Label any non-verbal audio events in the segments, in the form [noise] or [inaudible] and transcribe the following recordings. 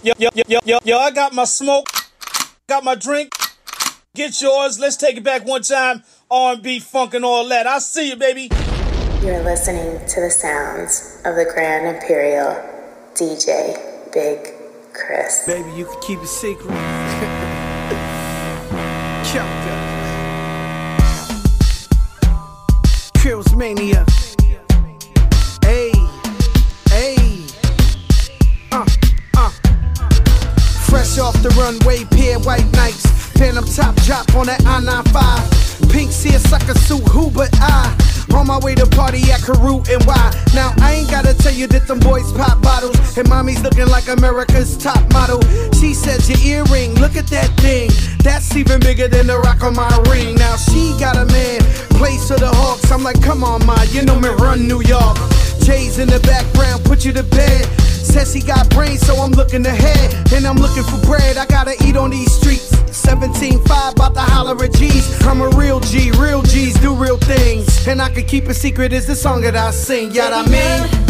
Yo, yo, yo, yo, yo, yo, I got my smoke, got my drink. Get yours. Let's take it back one time. R&B, funk, and all that. I see you, baby. You're listening to the sounds of the Grand Imperial DJ Big Chris. Baby, you can keep it secret. [laughs] Chunka. Kills Mania. The runway, pair white nights. Phantom top drop on that I 95. Pink seersucker suit, who but I? On my way to party at Carew and why? Now I ain't gotta tell you that them boys pop bottles and mommy's looking like America's top model. She says your earring, look at that thing. That's even bigger than the rock on my ring. Now she got a man, place for the Hawks. I'm like, come on, ma, you know me run New York. Jay's in the background, put you to bed. Says he got brains, so I'm looking ahead. And I'm looking for bread, I gotta eat on these streets. 17.5, about to holler at G's. I'm a real G, real G's do real things. And I can keep a secret, is the song that I sing. Yeah, I mean.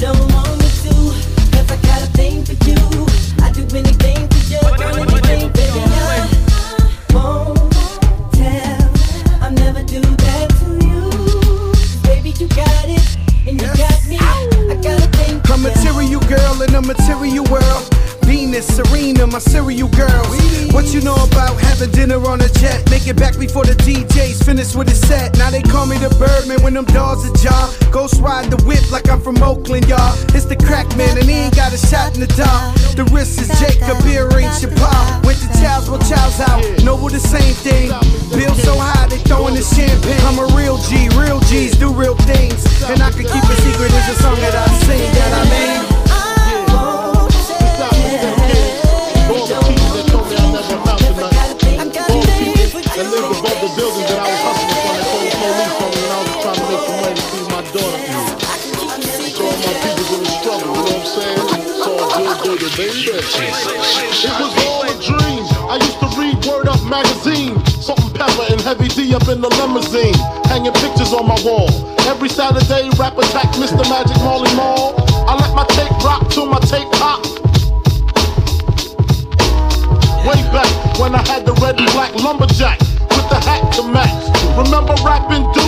A material world. Venus, Serena, my serial girls. What you know about having dinner on a jet? Make it back before the DJ's finished with his set. Now they call me the Birdman when them dogs are jaw. Ghost ride the whip like I'm from Oakland, y'all. It's the crack man and he ain't got a shot in the dark. The wrist is Jacob, earring Chappelle. Went to Child's, well, Child's out. Noble the same thing. Bill so high, they throwing the champagne. I'm a real G, real G's do real things. And I can keep a secret, it's a song that I It was all a dream. I used to read Word Up magazine. Salt-N-Pepa and Heavy D up in the limousine. Hanging pictures on my wall. Every Saturday, rap attack Mr. Magic Marley Marl. I let my tape rock till my tape pop. Way back when I had the red and black lumberjack with the hat to match. Remember rapping Duke?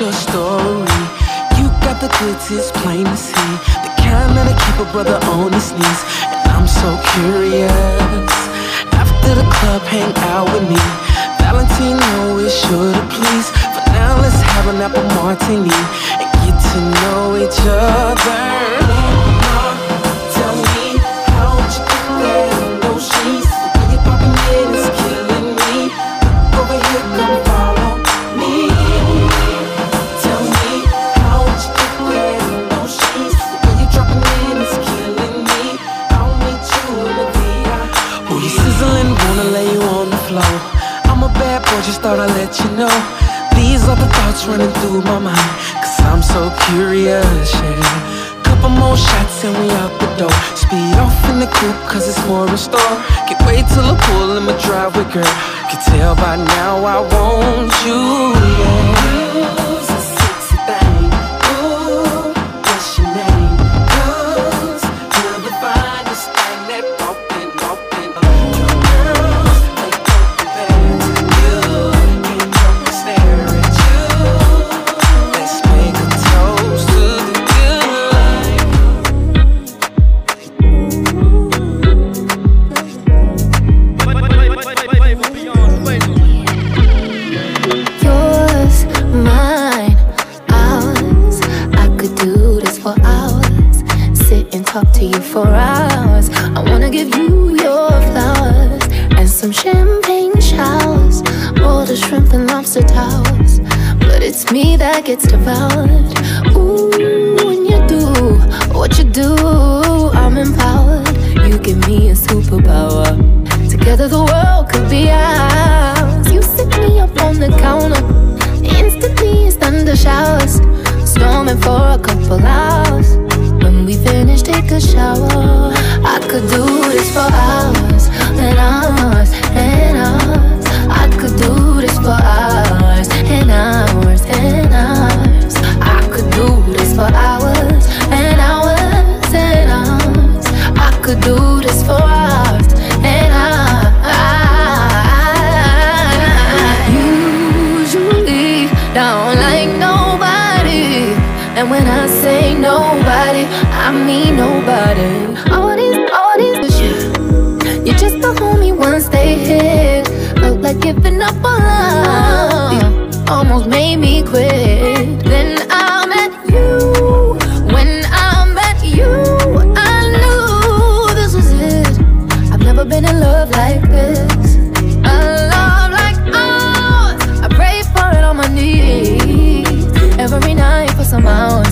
Your story? You got the goods, it's plain to see. The kind that'll keep a brother on his knees. And I'm so curious. After the club, hang out with me. Valentino is sure to please. For now, let's have an apple martini and get to know each other. thought I'd let you know. These are the thoughts running through my mind Cause I'm so curious, yeah. Couple more shots and we out the door. Speed off in the coupe cause it's more in store. Can't wait till I pull in my driveway, girl. Can tell by now I want you. love like this. A love like ours. I pray for it on my knees every night for some hours.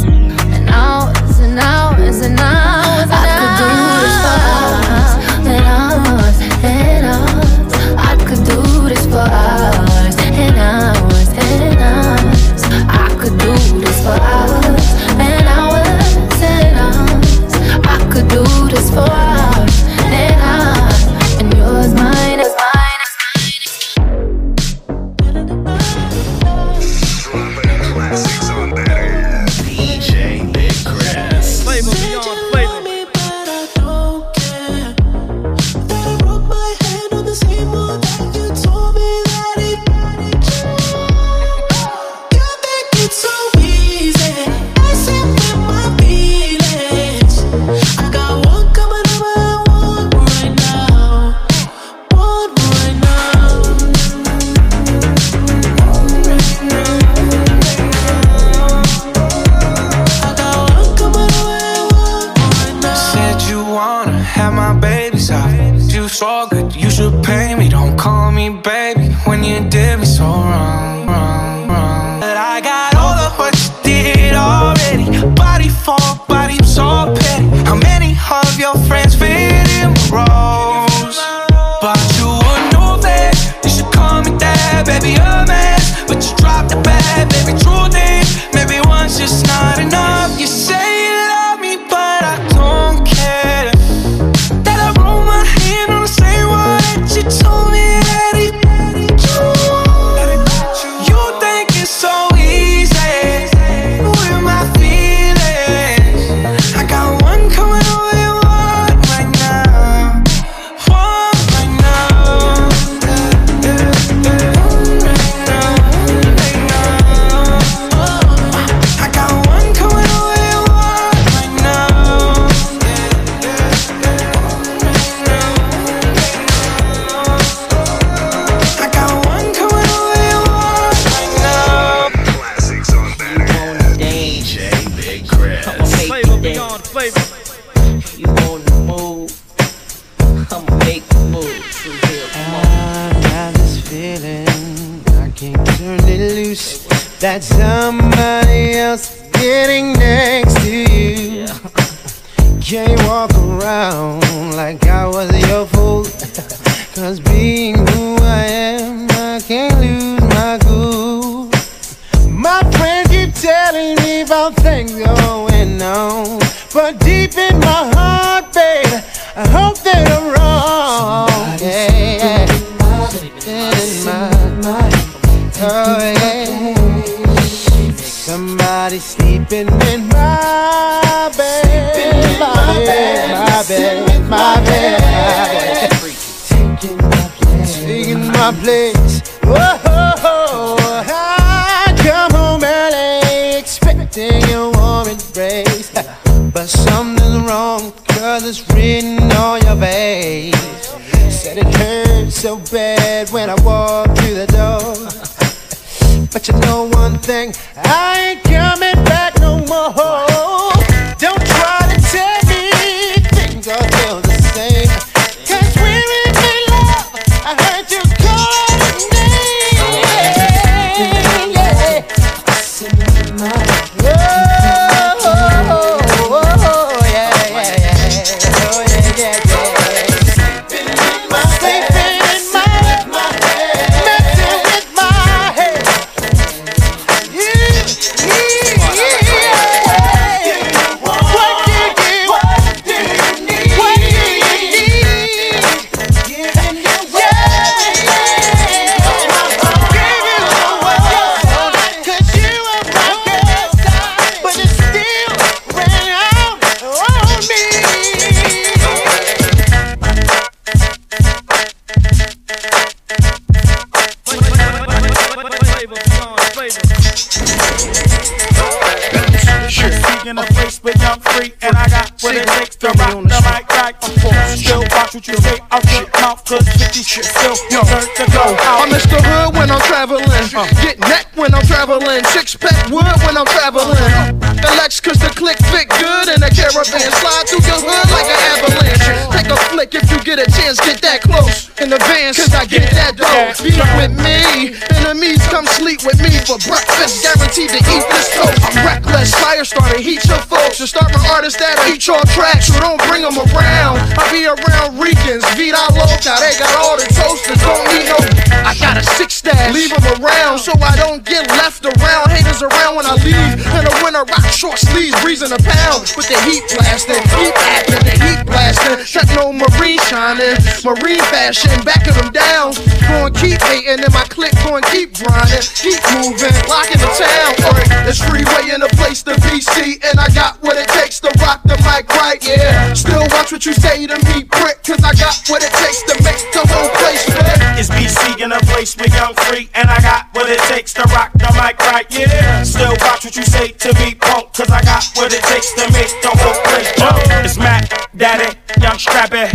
Fashion, backing them down. Going keep hating, and my click going keep grinding. Keep moving, locking the town. Alright, it's freeway in the place to be see, and I got what it takes to rock the mic right, yeah. Still watch what you say to me, prick, cause I got what it takes to make the whole place fit. It's BC in a place where I'm free and I got what it takes to rock the mic right, yeah. Still watch what you say to me, punk, cause I got what it takes to make the whole place jump. It's Matt, Daddy, Young Strappy.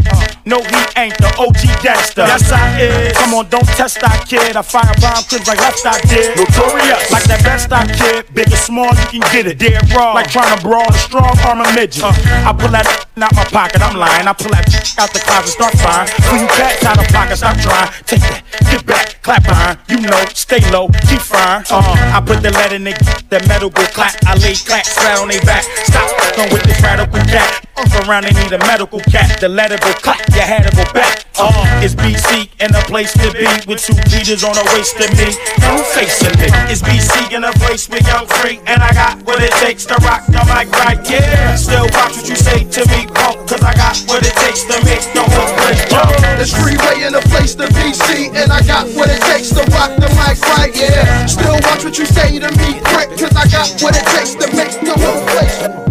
No, he ain't the OG gangster. Yes, I is. Come on, don't test that kid. I fire bomb kids like left I did. Notorious. Like that best I kid. Big or small, you can get it. Dead raw. Like trying to brawl a strong arm of midget. Uh, I pull that out my pocket, I'm lying. I pull that out the closet, start firing. When you cats out of pocket, stop trying. Take that, get back, clap behind. You know, stay low, keep firing. Uh, I put the lead in the that metal go clap. I lay clap, flat on they back. Stop fucking with this radical cat. Around, they need a medical cat. The letter go clap, you had to go back. Uh, it's BC in a place to be with two leaders on the waist of me. Who facing me? It's BC in a place where I'm free and I got what it takes to rock the mic right. Yeah, still watch what you say to me, punk, cause I got what it takes to make the whole place jump. There's freeway in a place to be seen, and I got what it takes to rock the mic right, yeah. Still watch what you say to me, prick, cause I got what it takes to make the whole place.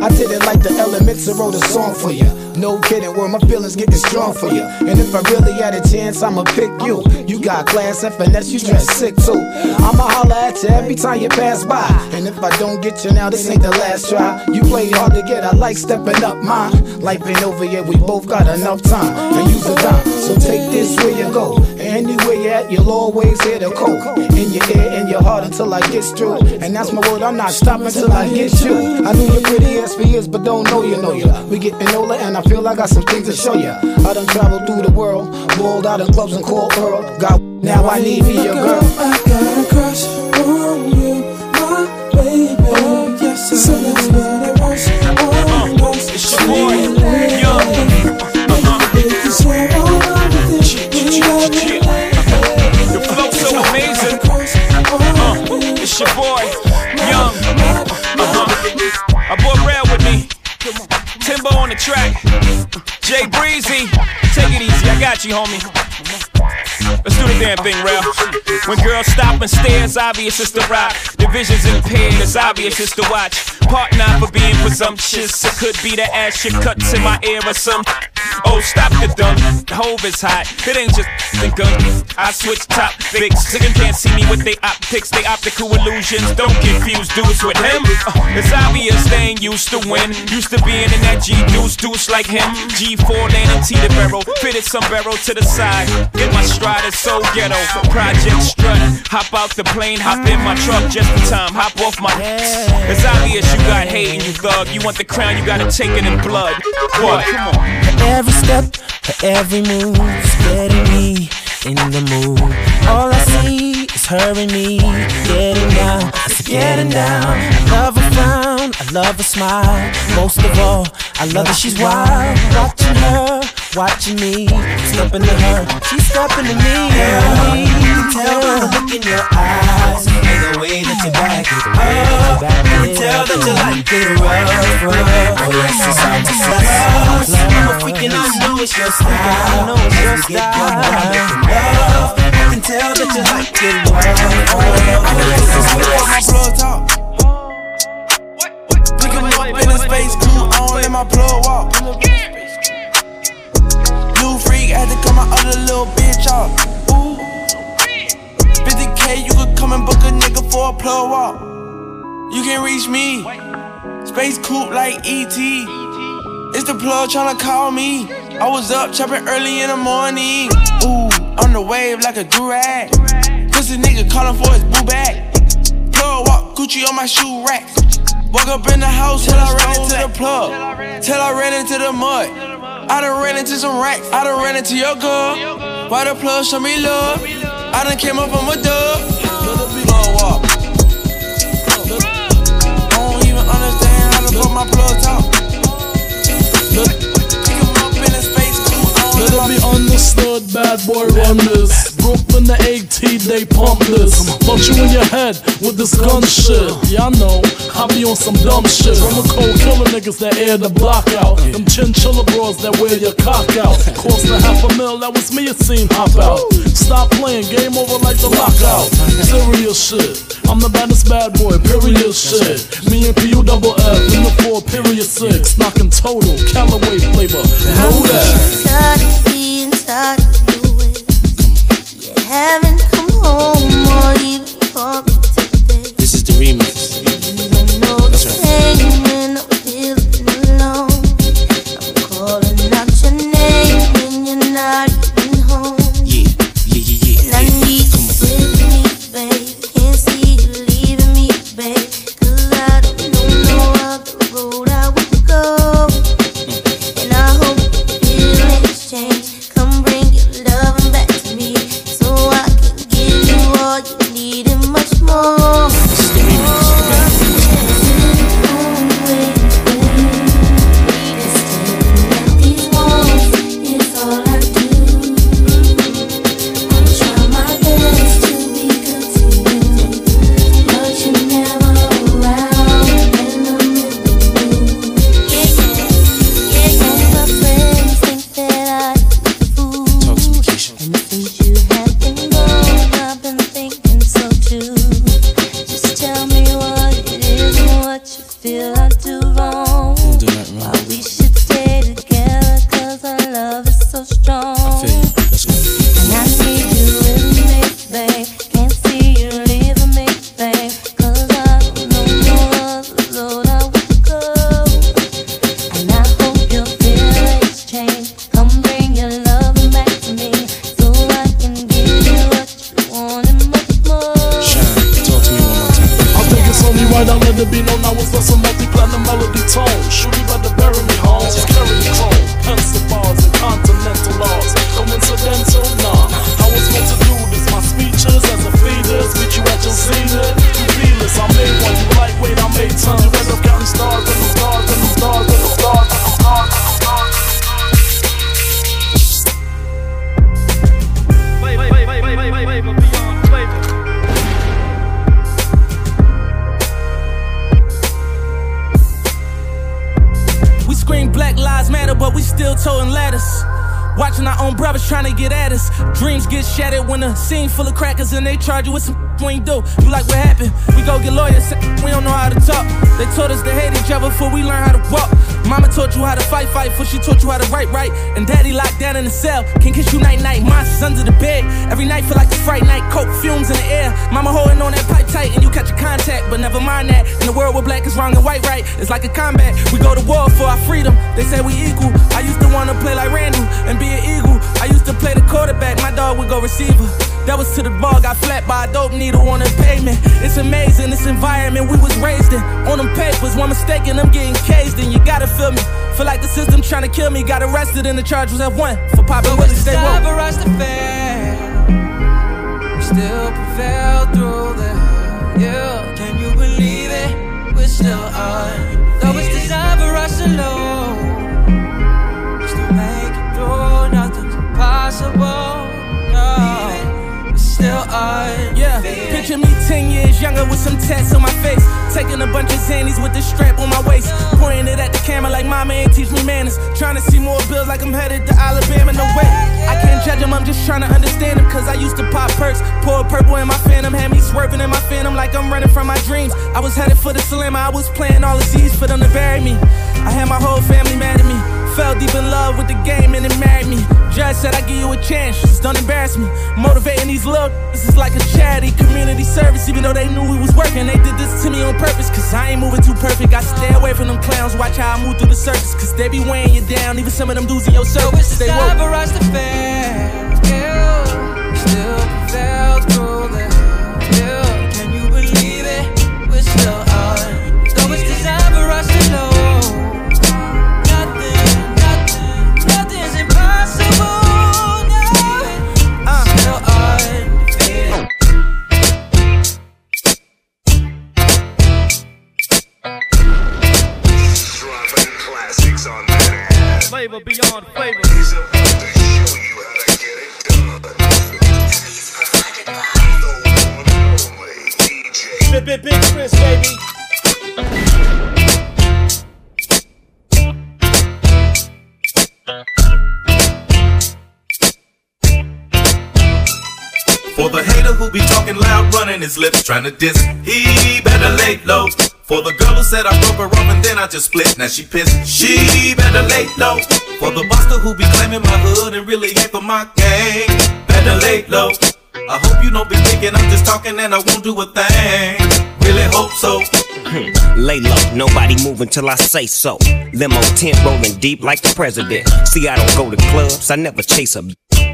I did it like the elements, I wrote a song for you. No kidding, where my feelings getting strong for you. And if I really had a chance, I'ma pick you. You got class and finesse, you dress sick too. I'ma holler at you every time you pass by. And if I don't get you now, this ain't the last try. You play hard to get, I like stepping up mine. Life ain't over yet, we both got enough time. And use a dime, so take this where you go. Anywhere you at, you'll always hear the coke. In your ear, in your heart until I get through. And that's my word, I'm not stopping till I get you. I knew you're pretty for years, but don't know you, know you. We getting older, and I feel I got some things to show you. I done traveled through the world, balled out in clubs and called Earl. Got now I need me a girl. I got a crush on you, my baby. Oh, yes, so that's what I want. Oh, it's your boy, track. Jay Breezy, take it easy. I got you, homie. Let's do the damn thing, Ralph. When girls stop and stare, it's obvious it's the rock. Divisions impaired, it's obvious just to watch. Part nine for being presumptuous. It could be the ass your cuts in my ear or some. Oh, stop the. The hove is hot. It ain't just the gun. I switch top topics. Niggas can't see me with they optics, they optical illusions. Don't confuse dudes with him. Uh, it's obvious they ain't used to win. Used to being in that G deuce deuce like him. G4 landing Teterboro. Fitted sombrero to the side. Get my stride is so ghetto. Project strut. Hop out the plane, hop in my truck just time. Hop off my. ass. It's obvious you got hate and you thug. You want the crown, you gotta take it in blood. What? Come on. Every step, every move getting me in the mood. All I see is her and me getting down, getting down. Love her frown, I love her smile. Most of all, I love that she's wild. Watching her, watching me, stepping to her, she's stepping to me. Yeah, I can tell by the look in your eyes and the way that you back it up. I can tell that you like it rough, rough. Oh yes, it's all to us. I'm a freak and I know it's your style. I know it's your style. I can tell that you like Space coupe like ET. It's the plug tryna call me. I was up chopping early in the morning. Ooh, on the wave like a durag. Pussy nigga calling for his boo bag. Plug walk, Gucci on my shoe rack. Woke up in the house till I ran into the plug. Till I ran into the mud. I done ran into some racks. I done ran into your girl. Why the plug show me love? I done came up from a dub. Plug walk. Put my plug talk. Pick him up in a space coupe. Let it be understood, bad boy run this. Brooklyn the AT, they pump this. Punch you in your head with this gun shit. Yeah, I know, I be on some dumb shit. From a cold killer niggas that air the block out. Them chinchilla bros that wear your cock out. Cost a half a mil, that was me, it seemed hop out. Stop playing, game over like the lockout. Serious shit. I'm the baddest bad boy, period shit. Me and PU double F in the four, period six. Knocking total, Callaway flavor. Know that. Haven't come home or even called me today. This is the remix. The scene full of crackers and they charge you with some we ain't do. You like what happened? We go get lawyers, we don't know how to talk. They taught us to hate each other before we learn how to walk. Mama taught you how to fight, fight, before she taught you how to write, right. And daddy locked down in the cell. Can't kiss you night, night. Monsters under the bed. Every night feel like a fright night. Coke fumes in the air. Mama holding on that pipe tight and you catch a contact. But never mind that. In the world where black is wrong and white right, it's like a combat. We go to war for our freedom. They say we equal. I used to wanna play like Randall and be an eagle. I used to play the quarterback. My dog would go receiver. That was to the ball, got flat by a dope needle on the pavement. It's amazing, this environment we was raised in. On them papers, one mistake and I'm getting caged in. You gotta feel me. Feel like the system trying to kill me. Got arrested and the charge was F1 for popping But it's Stay woke. for us to fail. We still prevail through the yeah. Can you believe it? We're still on. Though it's designed for us alone. We still make it through. Nothing's impossible. No, still on. Yeah, picture me 10 years younger with some tats on my face. Taking a bunch of Xannies with the strap on my waist. Pointing it at the camera like mama ain't teach me manners. Trying to see more bills like I'm headed to Alabama. No way, I can't judge them, I'm just trying to understand them. Cause I used to pop perks, pour purple in my phantom. Had me swerving in my phantom like I'm running from my dreams. I was headed for the slammer, I was playing all the Z's for them to bury me. I had my whole family mad at me. Fell deep in love with the game and it married me. Judge said I give you a chance, just don't embarrass me. Motivating these little this is like a charity community service. Even though they knew we was working, they did this to me on purpose. Cause I ain't moving too perfect. I stay away from them clowns, watch how I move through the surface. Cause they be weighing you down, even some of them dudes in your service. It's Stay time woke. for us to fail. Still prevail through the trying to diss, he better lay low. For the girl who said I broke her off and then I just split, now she pissed, she better lay low. For the buster who be claiming my hood and really ain't for my gang, better lay low. I hope you don't be thinking I'm just talking and I won't do a thing. Really hope so. Hmm. Lay low, nobody move until I say so. Limo tent rolling deep like the president. See, I don't go to clubs, I never chase a.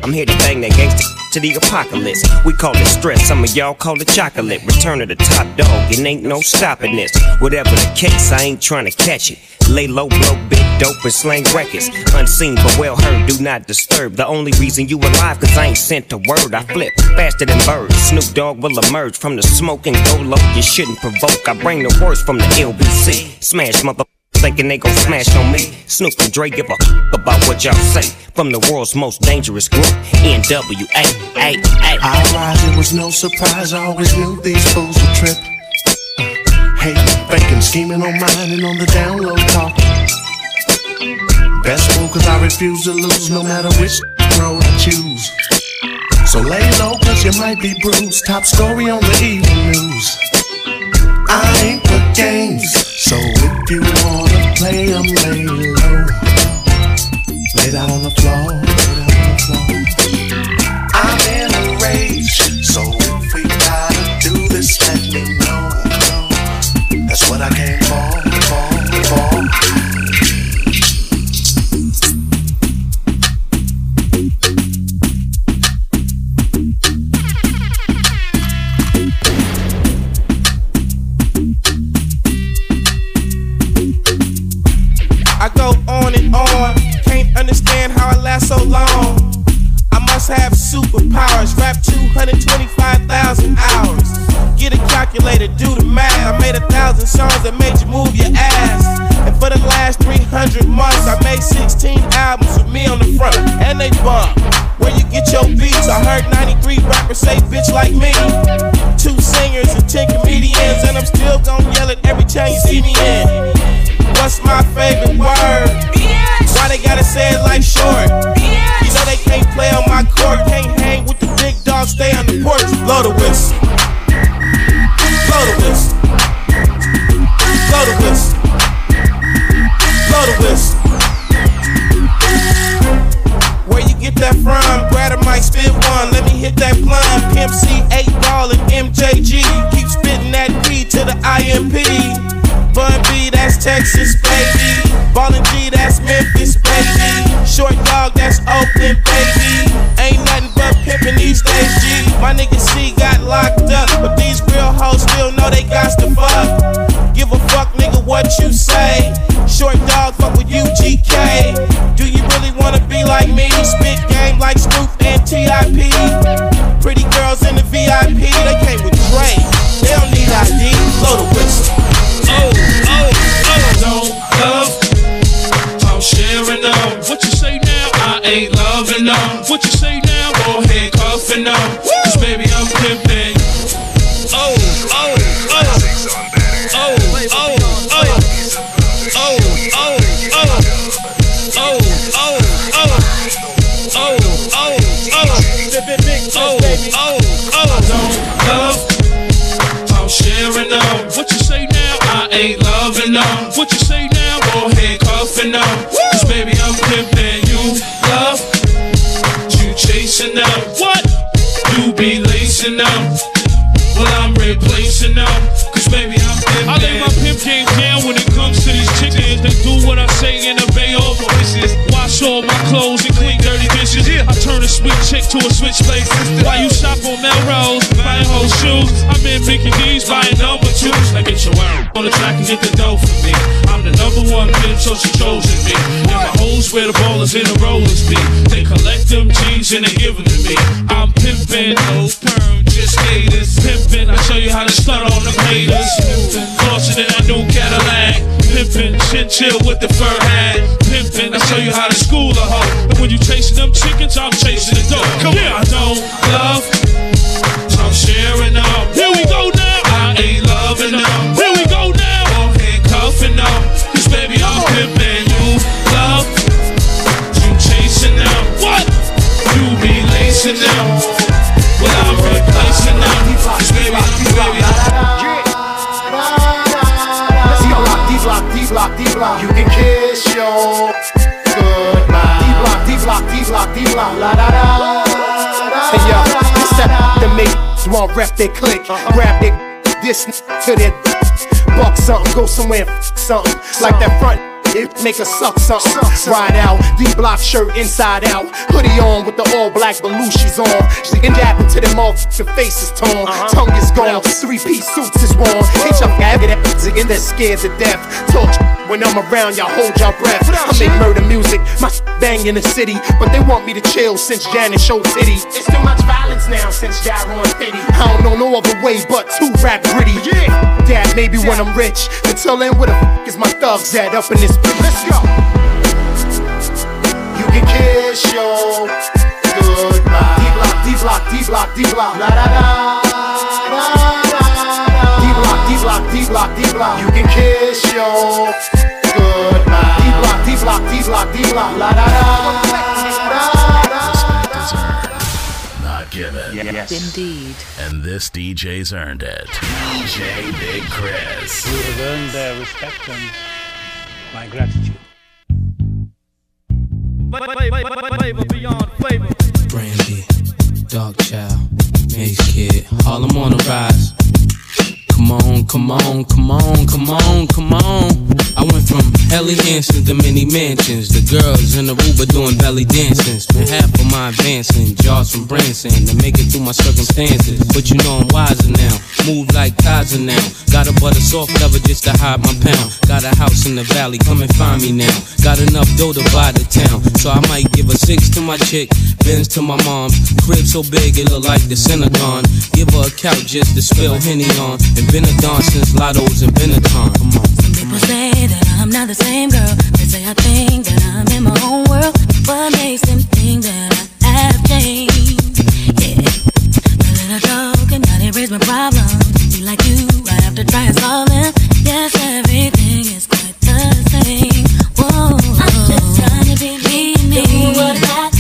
I'm here to bang that gangsta to the apocalypse. We call it stress, some of y'all call it chocolate. Return of the top dog, it ain't no stopping this. Whatever the case, I ain't trying to catch it. Lay low, blow big dope and slang records. Unseen but well heard, do not disturb. The only reason you alive, cause I ain't sent a word. I flip faster than birds. Snoop Dogg will emerge from the smoke and go low. You shouldn't provoke. I bring the worst from the LBC. Smash mother. Thinking they gon' smash on me. Snoop and Dre give a about what y'all say. From the world's most dangerous group, NWA. I rise, it was no surprise. I always knew these fools would trip. Hating, faking, scheming on mine and on the down low talk. Best move, cause I refuse to lose no matter which road I choose. So lay low, cause you might be bruised. Top story on the evening news. I ain't for games, so if you wanna play, I'm lay low. Lay down on the floor, can kiss your goodbye. D block, D block, D block, D block. La da da. Hey yo, this that to make want rep their click, grab their this to their buck something, go somewhere something like that front. It make her suck something. Ride out, D block shirt inside out. Hoodie on with the all black Belushi's on. She can dap into them motherfucking faces torn. Uh-huh. Tongue is gone, three piece suits is worn. Ain't y'all got that nigga that's scared to death. Talk when I'm around, y'all hold y'all breath. I make murder music, my bang in the city. But they want me to chill since Janet showed titty. It's too much violence now since Jaron Fitty. I don't know no other way but to rap gritty. Yeah. Dad, maybe when I'm rich. Until then, where the f is my thugs at up in this? Let's go. You can kiss your goodbye. D block, D block, D block, D block. La da da. D block, D block, D block, D block. You can kiss your goodbye. D block, D block, D block, D block. La da Not given. Yes. Indeed. And this DJ's earned it. DJ Big Chris. You have earned their respect and my gratitude. Brandy, Dark Child, Mace Kid, Harlem on the rise. Come on, come on, come on, come on, come on. I went from Helly Hansens to many mansions. The girls in the Uber doing belly dancing. Spent half of my advancing, jars from Branson to make it through my circumstances. But you know I'm wiser now, move like Kaiser now. Got a butter soft leather just to hide my pound. Got a house in the valley, come and find me now. Got enough dough to buy the town, so I might give a six to my chick, Benz to my mom. Crib so big it look like the Synagogue. Give her a couch just to spill Henny on. And been a don since Lotto's and Benetton. Come on. People say that I'm not the same girl. They say I think that I'm in my own world. What makes them think that I have changed? Yeah. A little joke and now they raise my problems. Be like you, I have to try and solve them. Yes, everything is quite the same. Whoa. I'm just trying to be me, me. Do what I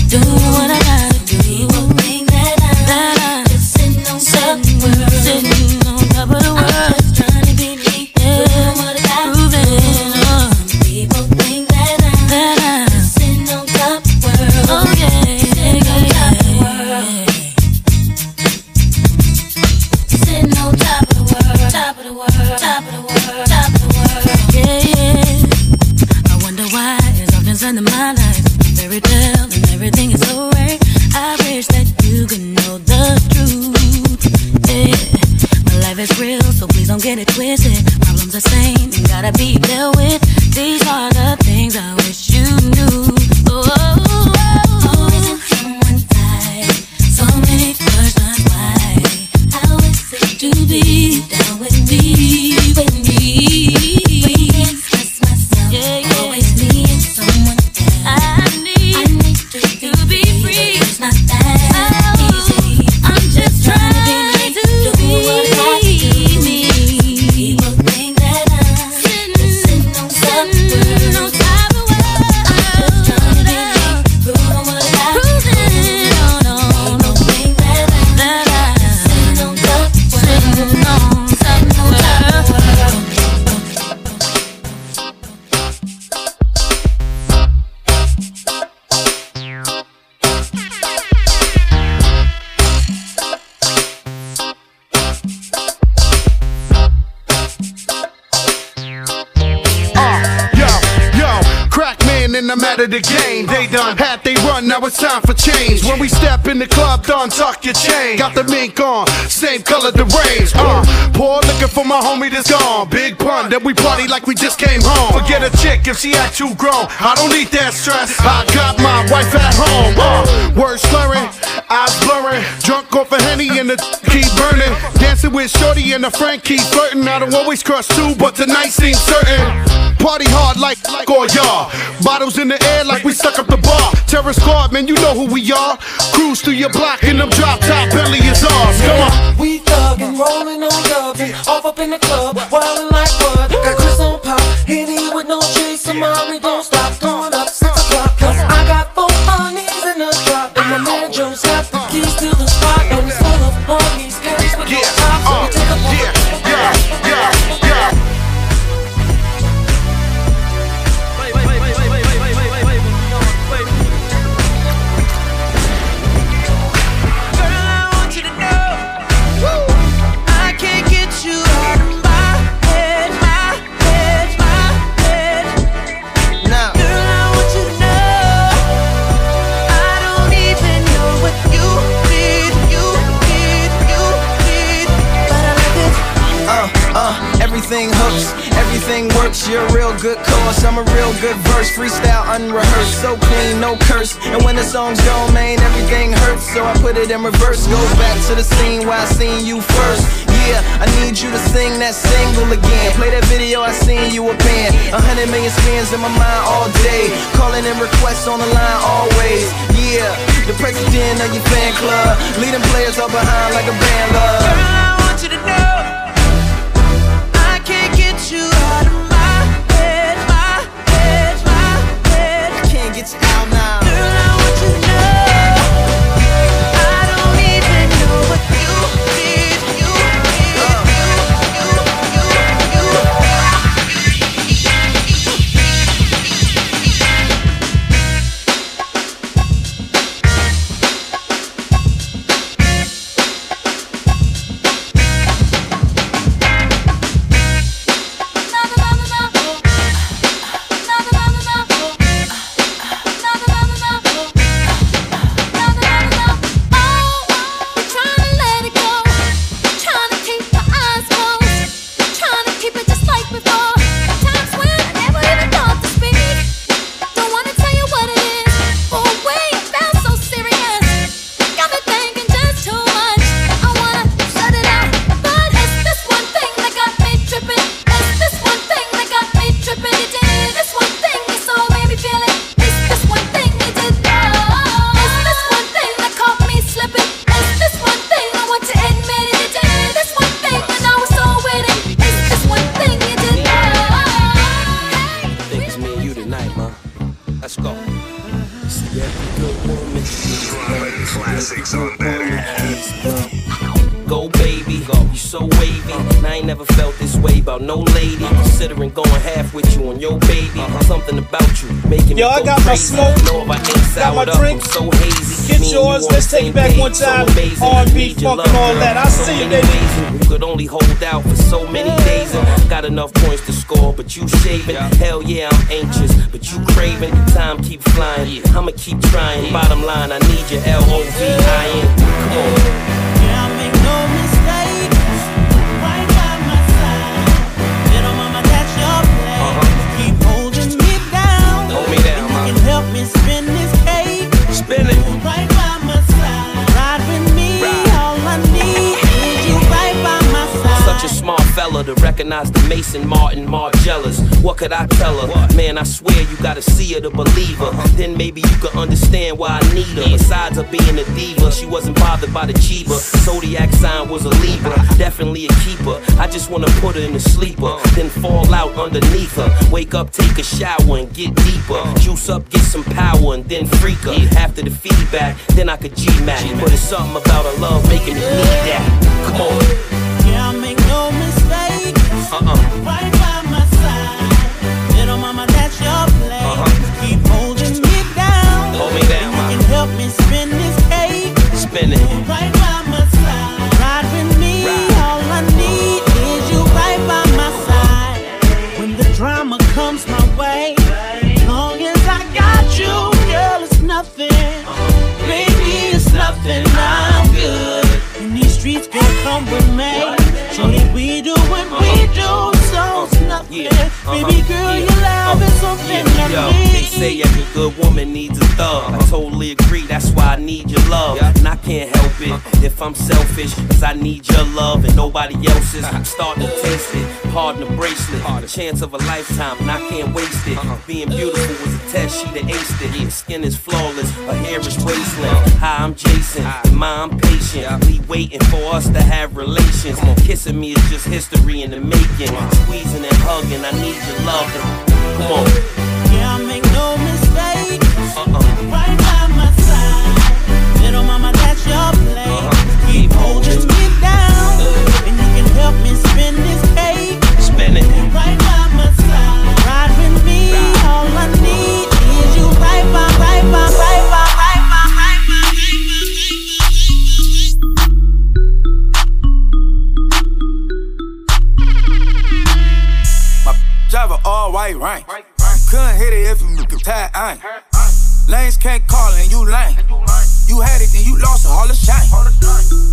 now it's time for change. When we step in the club, don't tuck your chain. Got the mink on, same color the range. Uh, pour liquor for my homie that's gone. Big pun, then we party like we just came home. Forget a chick if she act too grown. I don't need that stress. I got my wife at home. Uh, words slurring, eyes blurring. Drunk off a henny and the keep burning. Dancing with Shorty and a friend keep flirting. I don't always crush too, but tonight seems certain. Party hard like all y'all. Bottles in the air like we stuck up the bar. Terror squad, man, you know who we are. Cruise through your block in them drop top belly is ours. Come on. We thuggin', rollin' on dubs, off up in the club, wildin' like what? Got Chris on pop, Henny with no chase, and Joe's got the keys to the spot, it's full of honeys, everything works. You're a real good course. I'm a real good verse, freestyle unrehearsed, so clean, no curse. And when the songs go, man, everything hurts. So I put it in reverse, goes back to the scene where I seen you first. Yeah, I need you to sing that single again. Play that video, I seen you a band. A hundred million spins in my mind all day. Calling in requests on the line always. Yeah, the president of your fan club. Leading players up behind like a band love. You out of so wavy. And I ain't never felt this way about no lady. Considering going half with you on your baby. Something about you making Yo, me I go got my smoke, Know if I got my soured up, drink. So hazy. Get Me and you yours, let's take it back page, one time. amazing. R&B, funk and all love, that. I girl. see you, baby. reasons Who could only hold out for so many days and got enough points to score, but you shaving. Hell yeah, I'm anxious, but you craving. Time keep flying. I'ma keep trying. Bottom line, I need your L O V I N. Come on. To recognize the Maison Martin Margielas. What could I tell her? Man, I swear you gotta see her to believe her. Then maybe you could understand why I need her. Besides her being a diva, she wasn't bothered by the Chiba. Zodiac sign was a Libra, definitely a keeper. I just wanna put her in a sleeper, then fall out underneath her. Wake up, take a shower, and get deeper. Juice up, get some power, and then freak her. After the feedback, then I could G-Mac. But it's something about her love making me need that. Come on. Right by my side. Little mama, that's your. Keep holding me down. Hold me down, You can help me spin this. Spin it. Right by my side. Ride with me. All I need is you right by my side. When the drama comes my way, long as I got you, girl, it's nothing. Baby, it's nothing. I'm good. Streets, girl, come with me. Surely we do what we do, so nothing. Uh-huh. Baby girl, your love uh-huh. is something I Yo, they say every good woman needs a thug. I totally agree, that's why I need your love. Yeah. And I can't help it uh-huh. if I'm selfish, cause I need your love and nobody else's. I'm starting to taste it. Hard in the bracelet, a chance of a lifetime, and I can't waste it. Being beautiful was a test, she done aced it. Her skin is flawless, her hair is wasteland. Hi, I'm Jason, and my, I'm patiently waiting for us to have relations. Kissing me is just history in the making. Squeezing and hugging, I need your love. Come on. Yeah, I make no mistakes. Uh-uh. Right by my side. Little mama, that's your place. Uh-huh. Keep holding me down. Uh. And you can help me spin this cake. Spin it. Right by my side. Ride with me. All I need is you right by, right by, right by, My driver all white rank. Couldn't hit it if you could tie ain't. Lanes can't call and you lame. You had it, then you lost it, all the shine.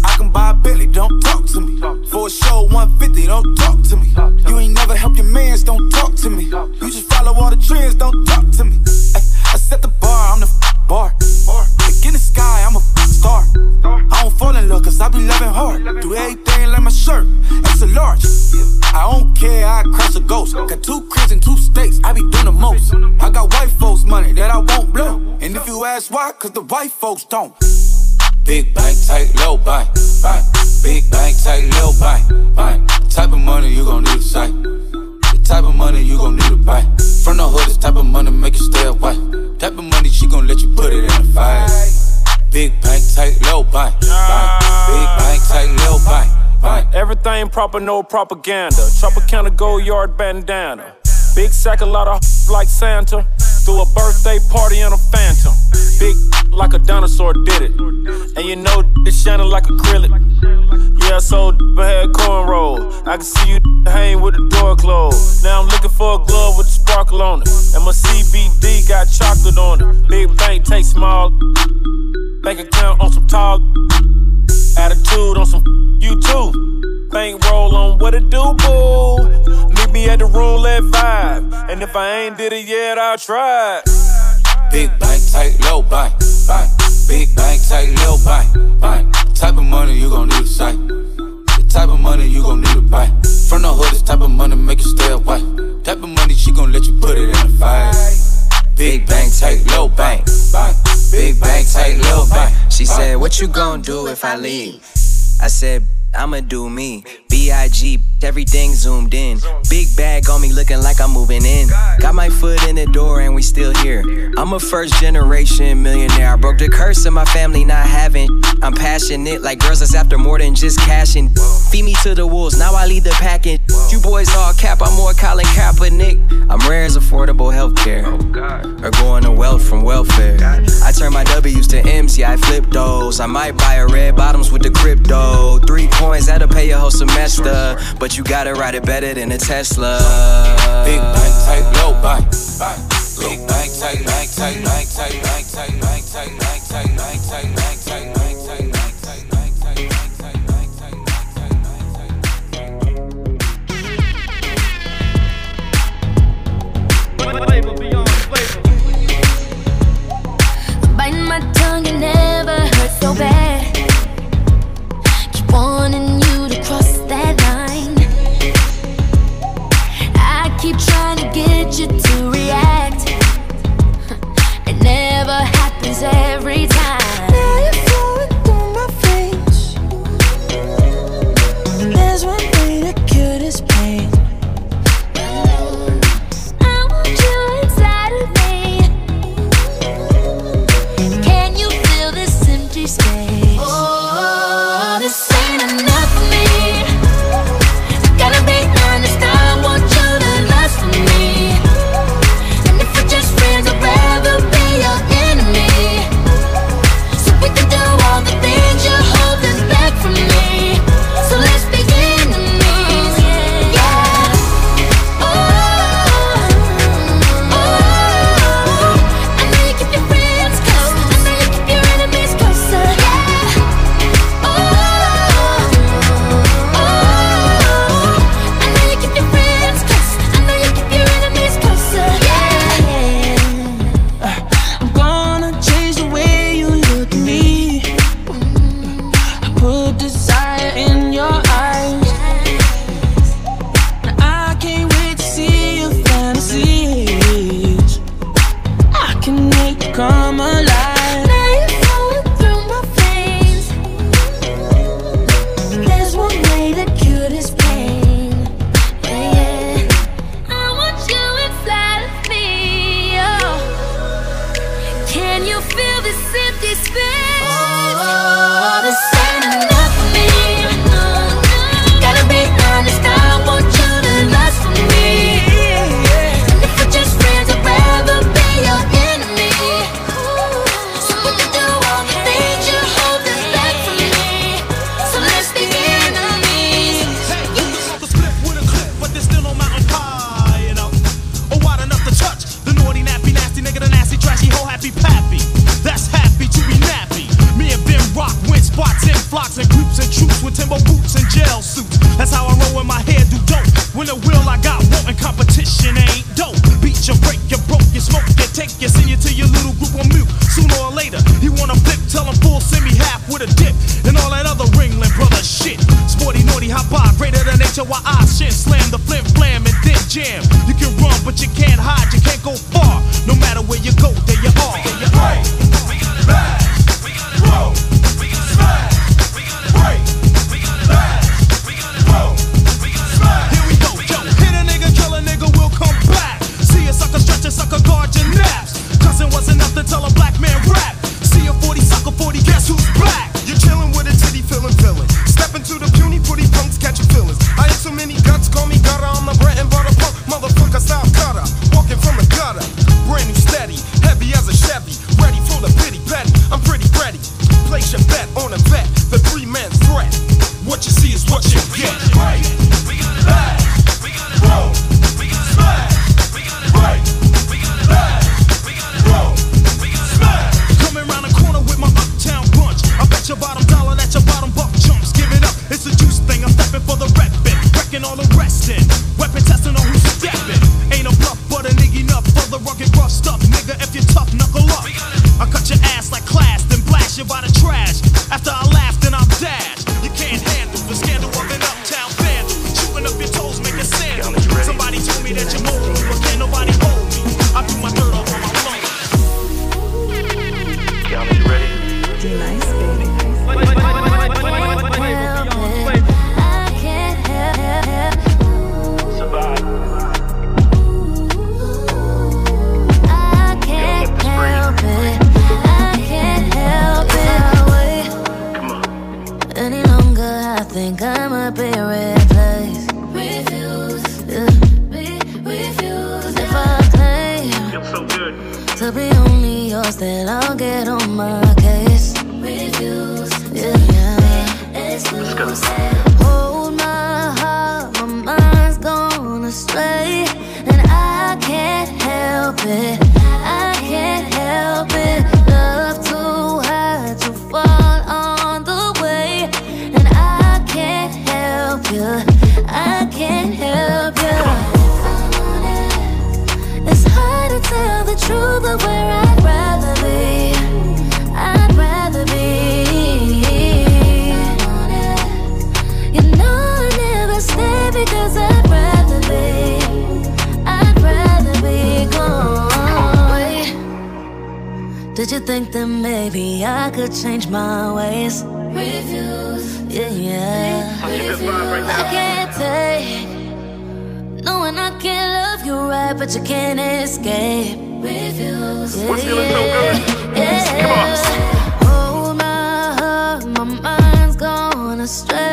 I can buy a Billy, don't talk to me. For a show 150, don't talk to me. You ain't never help your mans, don't talk to me. You just follow all the trends, don't talk to me. Ay, I set the bar, I'm the bar. Like in the sky, a star. I don't fall in love, cause I be loving hard. Do everything like my shirt, it's a large. I don't care, I cross a ghost. Got two cribs and two states, I be doing the most. I got white folks' money that I won't blow. And if you ask why, cause the white folks don't. Big bank, tight, low bank, bank. Big bank, tight, low bank, bank. Type of money you gon' need to sight. The type of money you gon' need to buy. From the hood, this type of money make you stay away. Type of money she gon' let you put it in the fight. Big bank, take low bank. Big bank, tight, low bank. Everything proper, no propaganda. Tropicana Goyard bandana. Big sack, a lot of [laughs] like Santa. Threw a birthday party in a phantom. Big like a dinosaur did it. And you know [laughs] it's shining like acrylic. Yeah, so [laughs] I had cornrow. I can see you hang with the door closed. Now I'm looking for a glove with a sparkle on it. And my CBD got chocolate on it. Big bank take small. Bank account on some tall. Attitude on some you too. Bank roll on what it do, boo. Meet me at the roulette vibe. And if I ain't did it yet, I'll try. Big bank, tight, low bank, bank. Big bank, tight, low bank, bank. Type of money you gon' need to sight. The type of money you gon' need to buy. From the hood, this type of money make you stay away. Type of money she gon' let you put it in the fight. Big bank, take low bank. Big bank, take low bank. She said, What you gonna do if I leave? I said, I'ma do me. B.I.G. Everything zoomed in. Big bag on me looking like I'm moving in. Got my foot in the door and we still here. I'm a first generation millionaire. I broke the curse of my family not having. I'm passionate like girls that's after more than just cashing. Feed me to the wolves, now I lead the pack. And you boys all cap, I'm more Colin Kaepernick. I'm rare as affordable healthcare. Or going to wealth from welfare. I turn my W's to M's, yeah, I flip those. I might buy a red bottoms with the crypto. Three coins, that'll pay your whole semester. But you gotta ride it better than a Tesla. Big bank, take low bank. Big bank, take, bank, take, bank, take, bank, take, bank, take, bank, take, bank, take, bank, take, bank, take, bank. Play,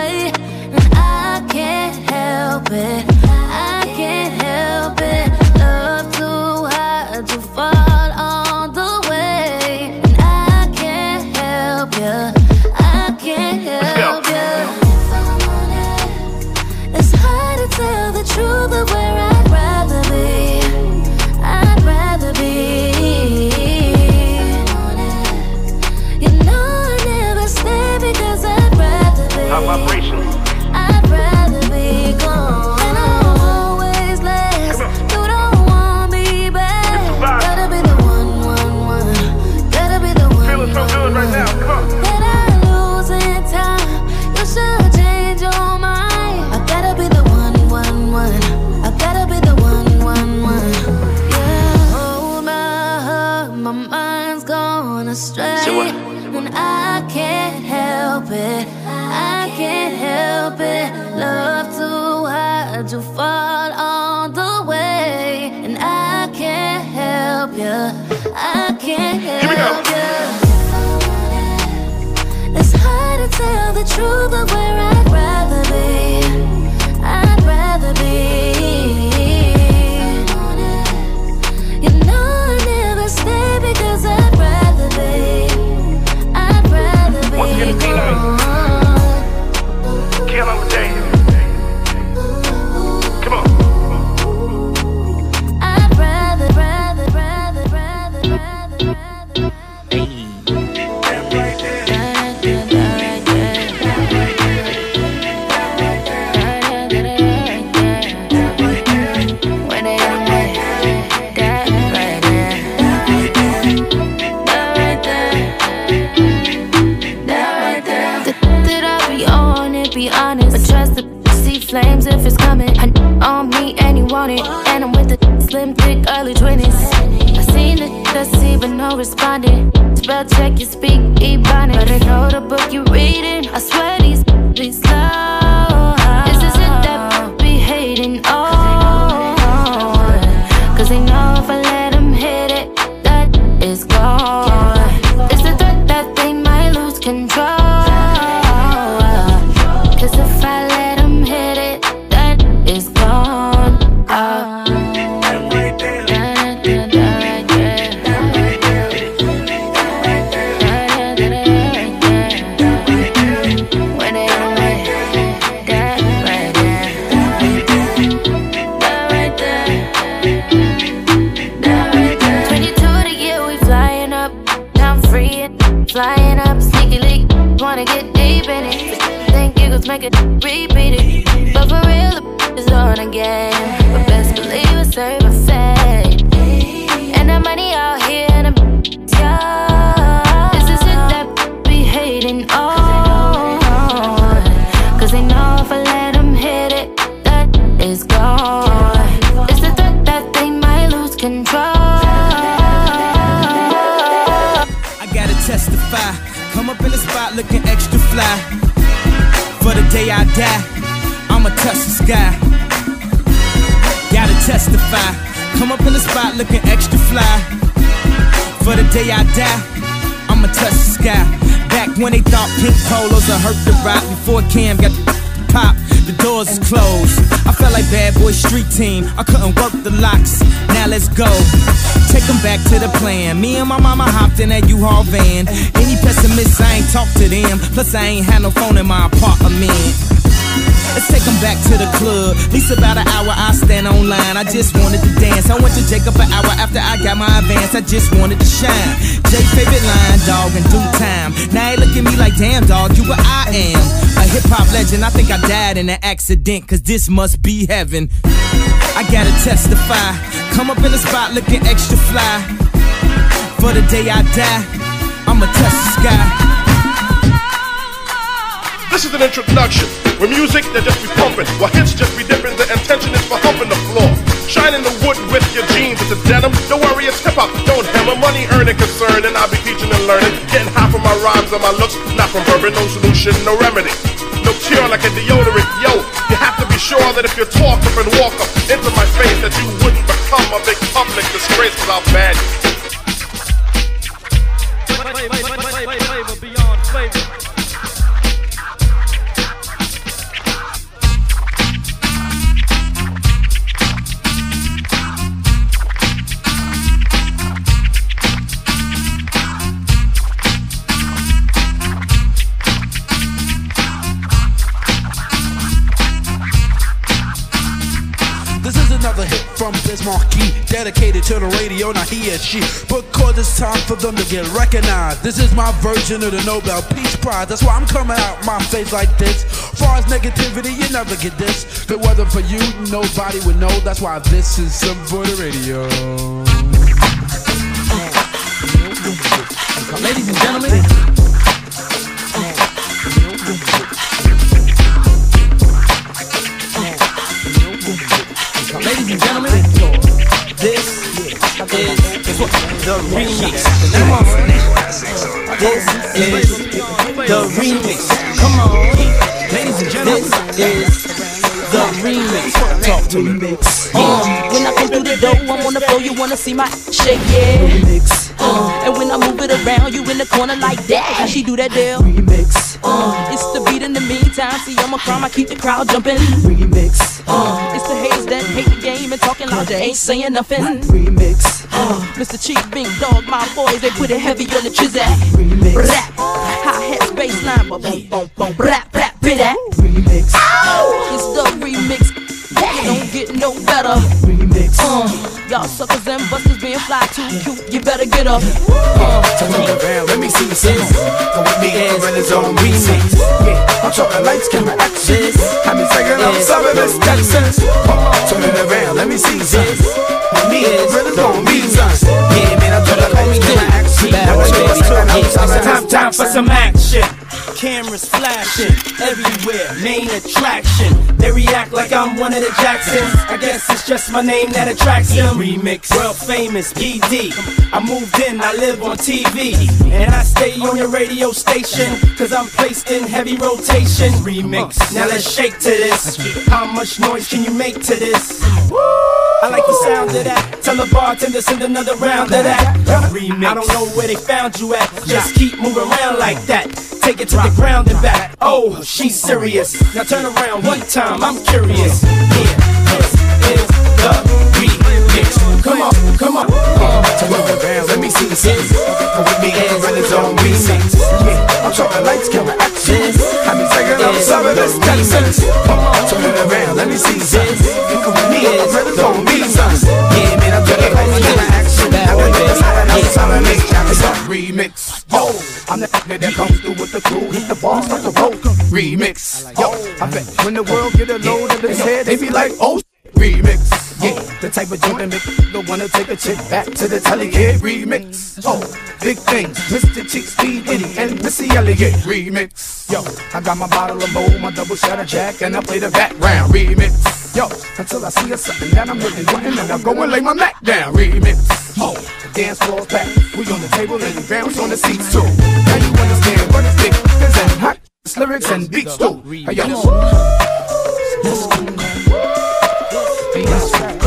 and I can't help it. I slim, thick, early 20s. I seen the that's even no responding. Spell check, you speak Ebonics. But I know the book you're reading. Four cam got the pop. The doors closed. I felt like bad boy street team. I couldn't work the locks. Now let's go. Take them back to the plan. Me and my mama hopped in that U-Haul van. Any pessimists, I ain't talk to them. Plus, I ain't had no phone in my apartment. Let's take them back to the club. At least about an hour, I stand online. I just wanted to dance. I went to Jacob an hour after I got my advance. I just wanted to shine. Jay favorite line, dog, in due time. Now they look at me like, damn, dog, you what I am. Hip hop legend. I think I died in an accident, cause this must be heaven. I gotta testify. Come up in the spot looking extra fly. For the day I die, I'ma touch the sky. This is an introduction. With music, they just be pumping. While hits just be dipping, the intention is for humping the floor. Shining the wood with your jeans, it's a denim. Don't worry, it's hip hop. Don't hammer, money earning concern, and I'll be teaching and learning. Getting high from my rhymes and my looks, not from bourbon. No solution, no remedy. No cure like a deodorant. Yo, you have to be sure that if you talk up and walk up into my face, that you wouldn't become a big public disgrace without bad. beyond flavor. From Biz Markie, dedicated to the radio, not he or she. Because it's time for them to get recognized. This is my version of the Nobel Peace Prize. That's why I'm coming out my face like this. Far as negativity, you never get this. If it wasn't for you, nobody would know. That's why this is some for the radio. Remix. Talk to me. Uh, when I come through the door, I'm on the floor, you wanna see my shake, yeah. Remix. Uh, and when I move it around, you in the corner like that. How she do that deal? Remix. Uh, it's the beat in the meantime. See, I'm a crime, I keep the crowd jumping. Remix. Uh, it's the haters that hate the game and talking loud, they ain't saying nothing. Remix. Uh, Mr. Cheeks, Big Dog, my boys, they put it heavy on the chizak. Remix. Rap, hi hat, bass line, boom, boom, boom, rap, rap, bit that. Remix. Ow! No better. Remix. Uh, y'all suckers and busters being fly too cute. You better get up. Uh, Turn it around, let me see you sing. Come with me, umbrellas on remix. Yeah, I'm talking lights, camera, action. Have me singing up some of this Texas. Turn it around, let me see you sing. With me, umbrellas on remix. Yeah, man, I'm talking lights, camera, action. Now I know what's going on. It's time, time for some action. Cameras flashing everywhere, main attraction. They react like I'm one of the Jacksons. I guess it's just my name that attracts them. Remix, world famous PD. I moved in, I live on TV. And I stay on your radio station, cause I'm placed in heavy rotation. Remix, now let's shake to this. How much noise can you make to this? I like the sound of that. Tell the bartender send another round of that. Remix. I don't know where they found you at. Just keep moving around like that. Take it to the ground and back. Oh, she's serious. Now turn around one time. I'm curious. Yeah, this is the remix. Come on, come on. Turn it around, let me see you sing. Come with me, umbrellas on remix. Yeah, I'm talking lights, camera, action. Have me singing up some of this Texas. Turn it around, let me see you sing. Come with me, umbrellas on remix. Yeah, man, I'm talking lights, camera, action. I know it's hot, I'm sorry, it's a remix. Yo, I'm the nigga that comes through with the crew. Hit the ball, start the roll. Remix. Yo, I bet when the world get a load of this head, they be like, oh, remix. Yeah, the type of that make the wanna take a chick back to the telly kid remix. Oh, big things, Mr. Cheeks P. Diddy and Missy Elliott remix. Yo, I got my bottle of Mo, my double shot of Jack, and I play the background remix. Yo, until I see a something that I'm looking for, and I go and lay my Mac down remix. Oh, the dance floor's packed, we on the table and we bounce on the seats too. Now you understand what it's there's and hot lyrics and beats too. Hey yo, let's go.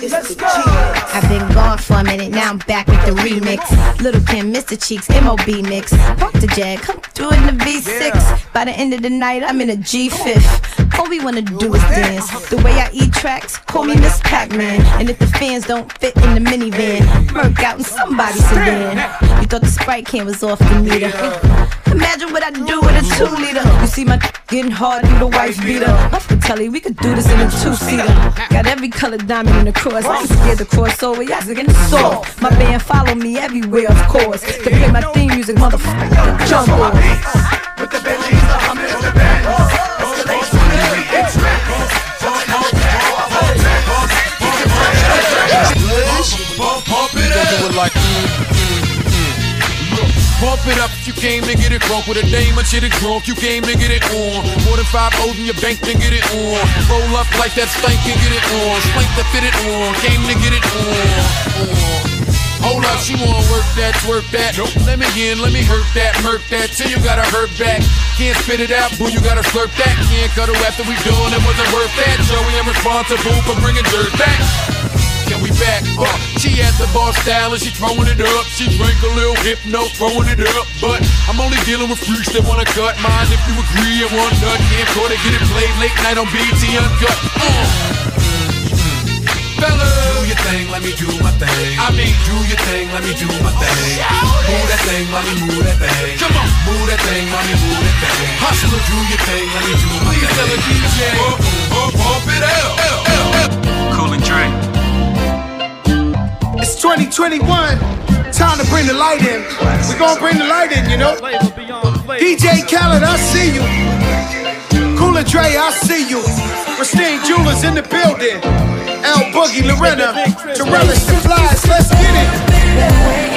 Whoa. a minute, now I'm back with the remix. Little Kim, Mr. Cheeks, MOB mix. Fuck the Jag, come through in the V6. By the end of the night, I'm in a G5. All we wanna do is dance. The way I eat tracks, call me Miss Pac-Man. And if the fans don't fit in the minivan, work out in somebody's sedan. You thought the Sprite can was off the meter. Imagine what I do with a two liter. You see my getting hard through the wife beater. Up the telly, we could do this in a two seater. Got every color diamond in the cross. I ain't scared to cross over. Y'all getting soft. My band follow me everywhere, of course. To play my theme music, motherfucker. Jump on. With the Benjis, the Hummers, the Benz. Pump it up. Do it like. Pump it up if you came to get it drunk with a dame or shit it drunk. You came to get it on. More than five O's in your bank to get it on. Roll up like that stank and get it on. Spank to fit it on. Came to get it on. on. Hold up, she wanna work that, twerk that. Let me in, let me hurt that, murk that. Till you gotta hurt back. Can't spit it out, boo, you gotta slurp that. Can't cut her after we done, it wasn't worth that. Joey, I'm responsible for bringing dirt back. We back? Uh, she at the bar style and she throwing it up. She drink a little hypno, throwing it up. But I'm only dealing with freaks that wanna cut mine. If you agree and one nut, can't call it, get it played late night on BET Uncut. Uh. Fellas, do your thing, let me do my thing. I mean, do your thing, let me do my thing. Move that thing, mommy, move that thing. Come on, move that thing, mommy, move that thing. Hustler, do your thing, let me do my Please thing. tell a DJ, pump, it up. Cool and Dre. It's 2021. Time to bring the light in. We're gonna bring the light in, you know. DJ Khaled, I see you. Cool and Dre, I see you. Christine Jewelers in the building. L Boogie, Lorena, Torellis, the Flies. Let's get it.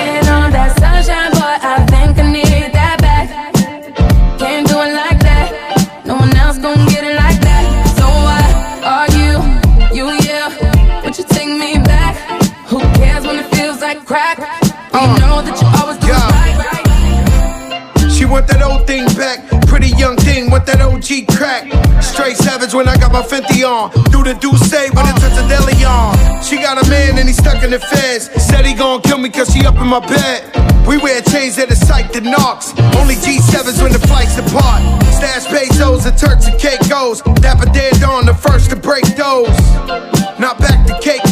Thing back. Pretty young thing with that OG crack. Straight savage when I got my Fenty on. Do the do say when it touch a deli on. She got a man and he stuck in the feds. Said he gon' kill me cause she up in my bed. We wear chains that are psyched and knocks. Only G7s when the flights depart. Stash pesos and Turks and Caicos. Dapper dead on the first to break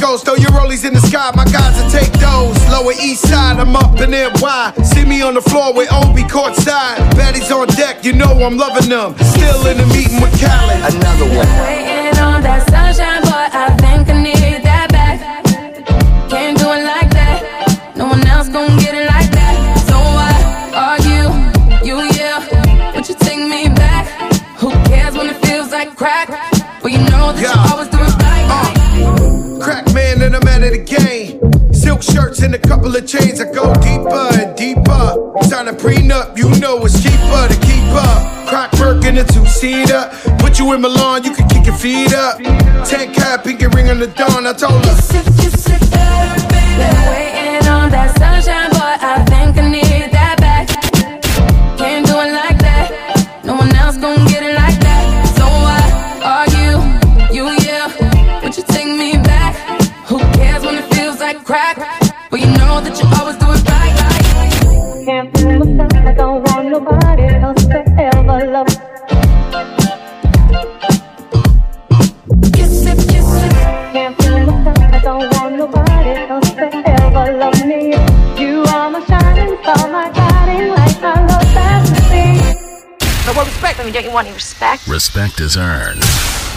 back to Caicos. Throw your rollies in the sky, my guys will take those. Lower east side, I'm up in NY. See me on the floor with Obi courtside. Baddies on deck, you know I'm loving them. Still in the meeting with Khaled. Another Waiting on that sunshine, but I think I need that back. Can't do it like that. No one else gon' get it like that. So I argue, you yeah, but you take me back. Who cares when it feels like crack? Well, you know that you always do Shirts and a couple of chains. I go deeper and deeper. Sign a prenup, you know it's cheaper to keep up. Crack work in a two seater. Put you in Milan, you can kick your feet up. Ten cap, pinky ring on the dawn. I told her. Waiting I mean, don't you want any respect? Respect is earned,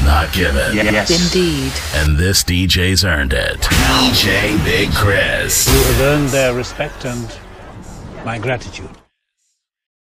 not given. Yes. Indeed. And this DJ's earned it. DJ Big Chris. You have earned their respect and my gratitude.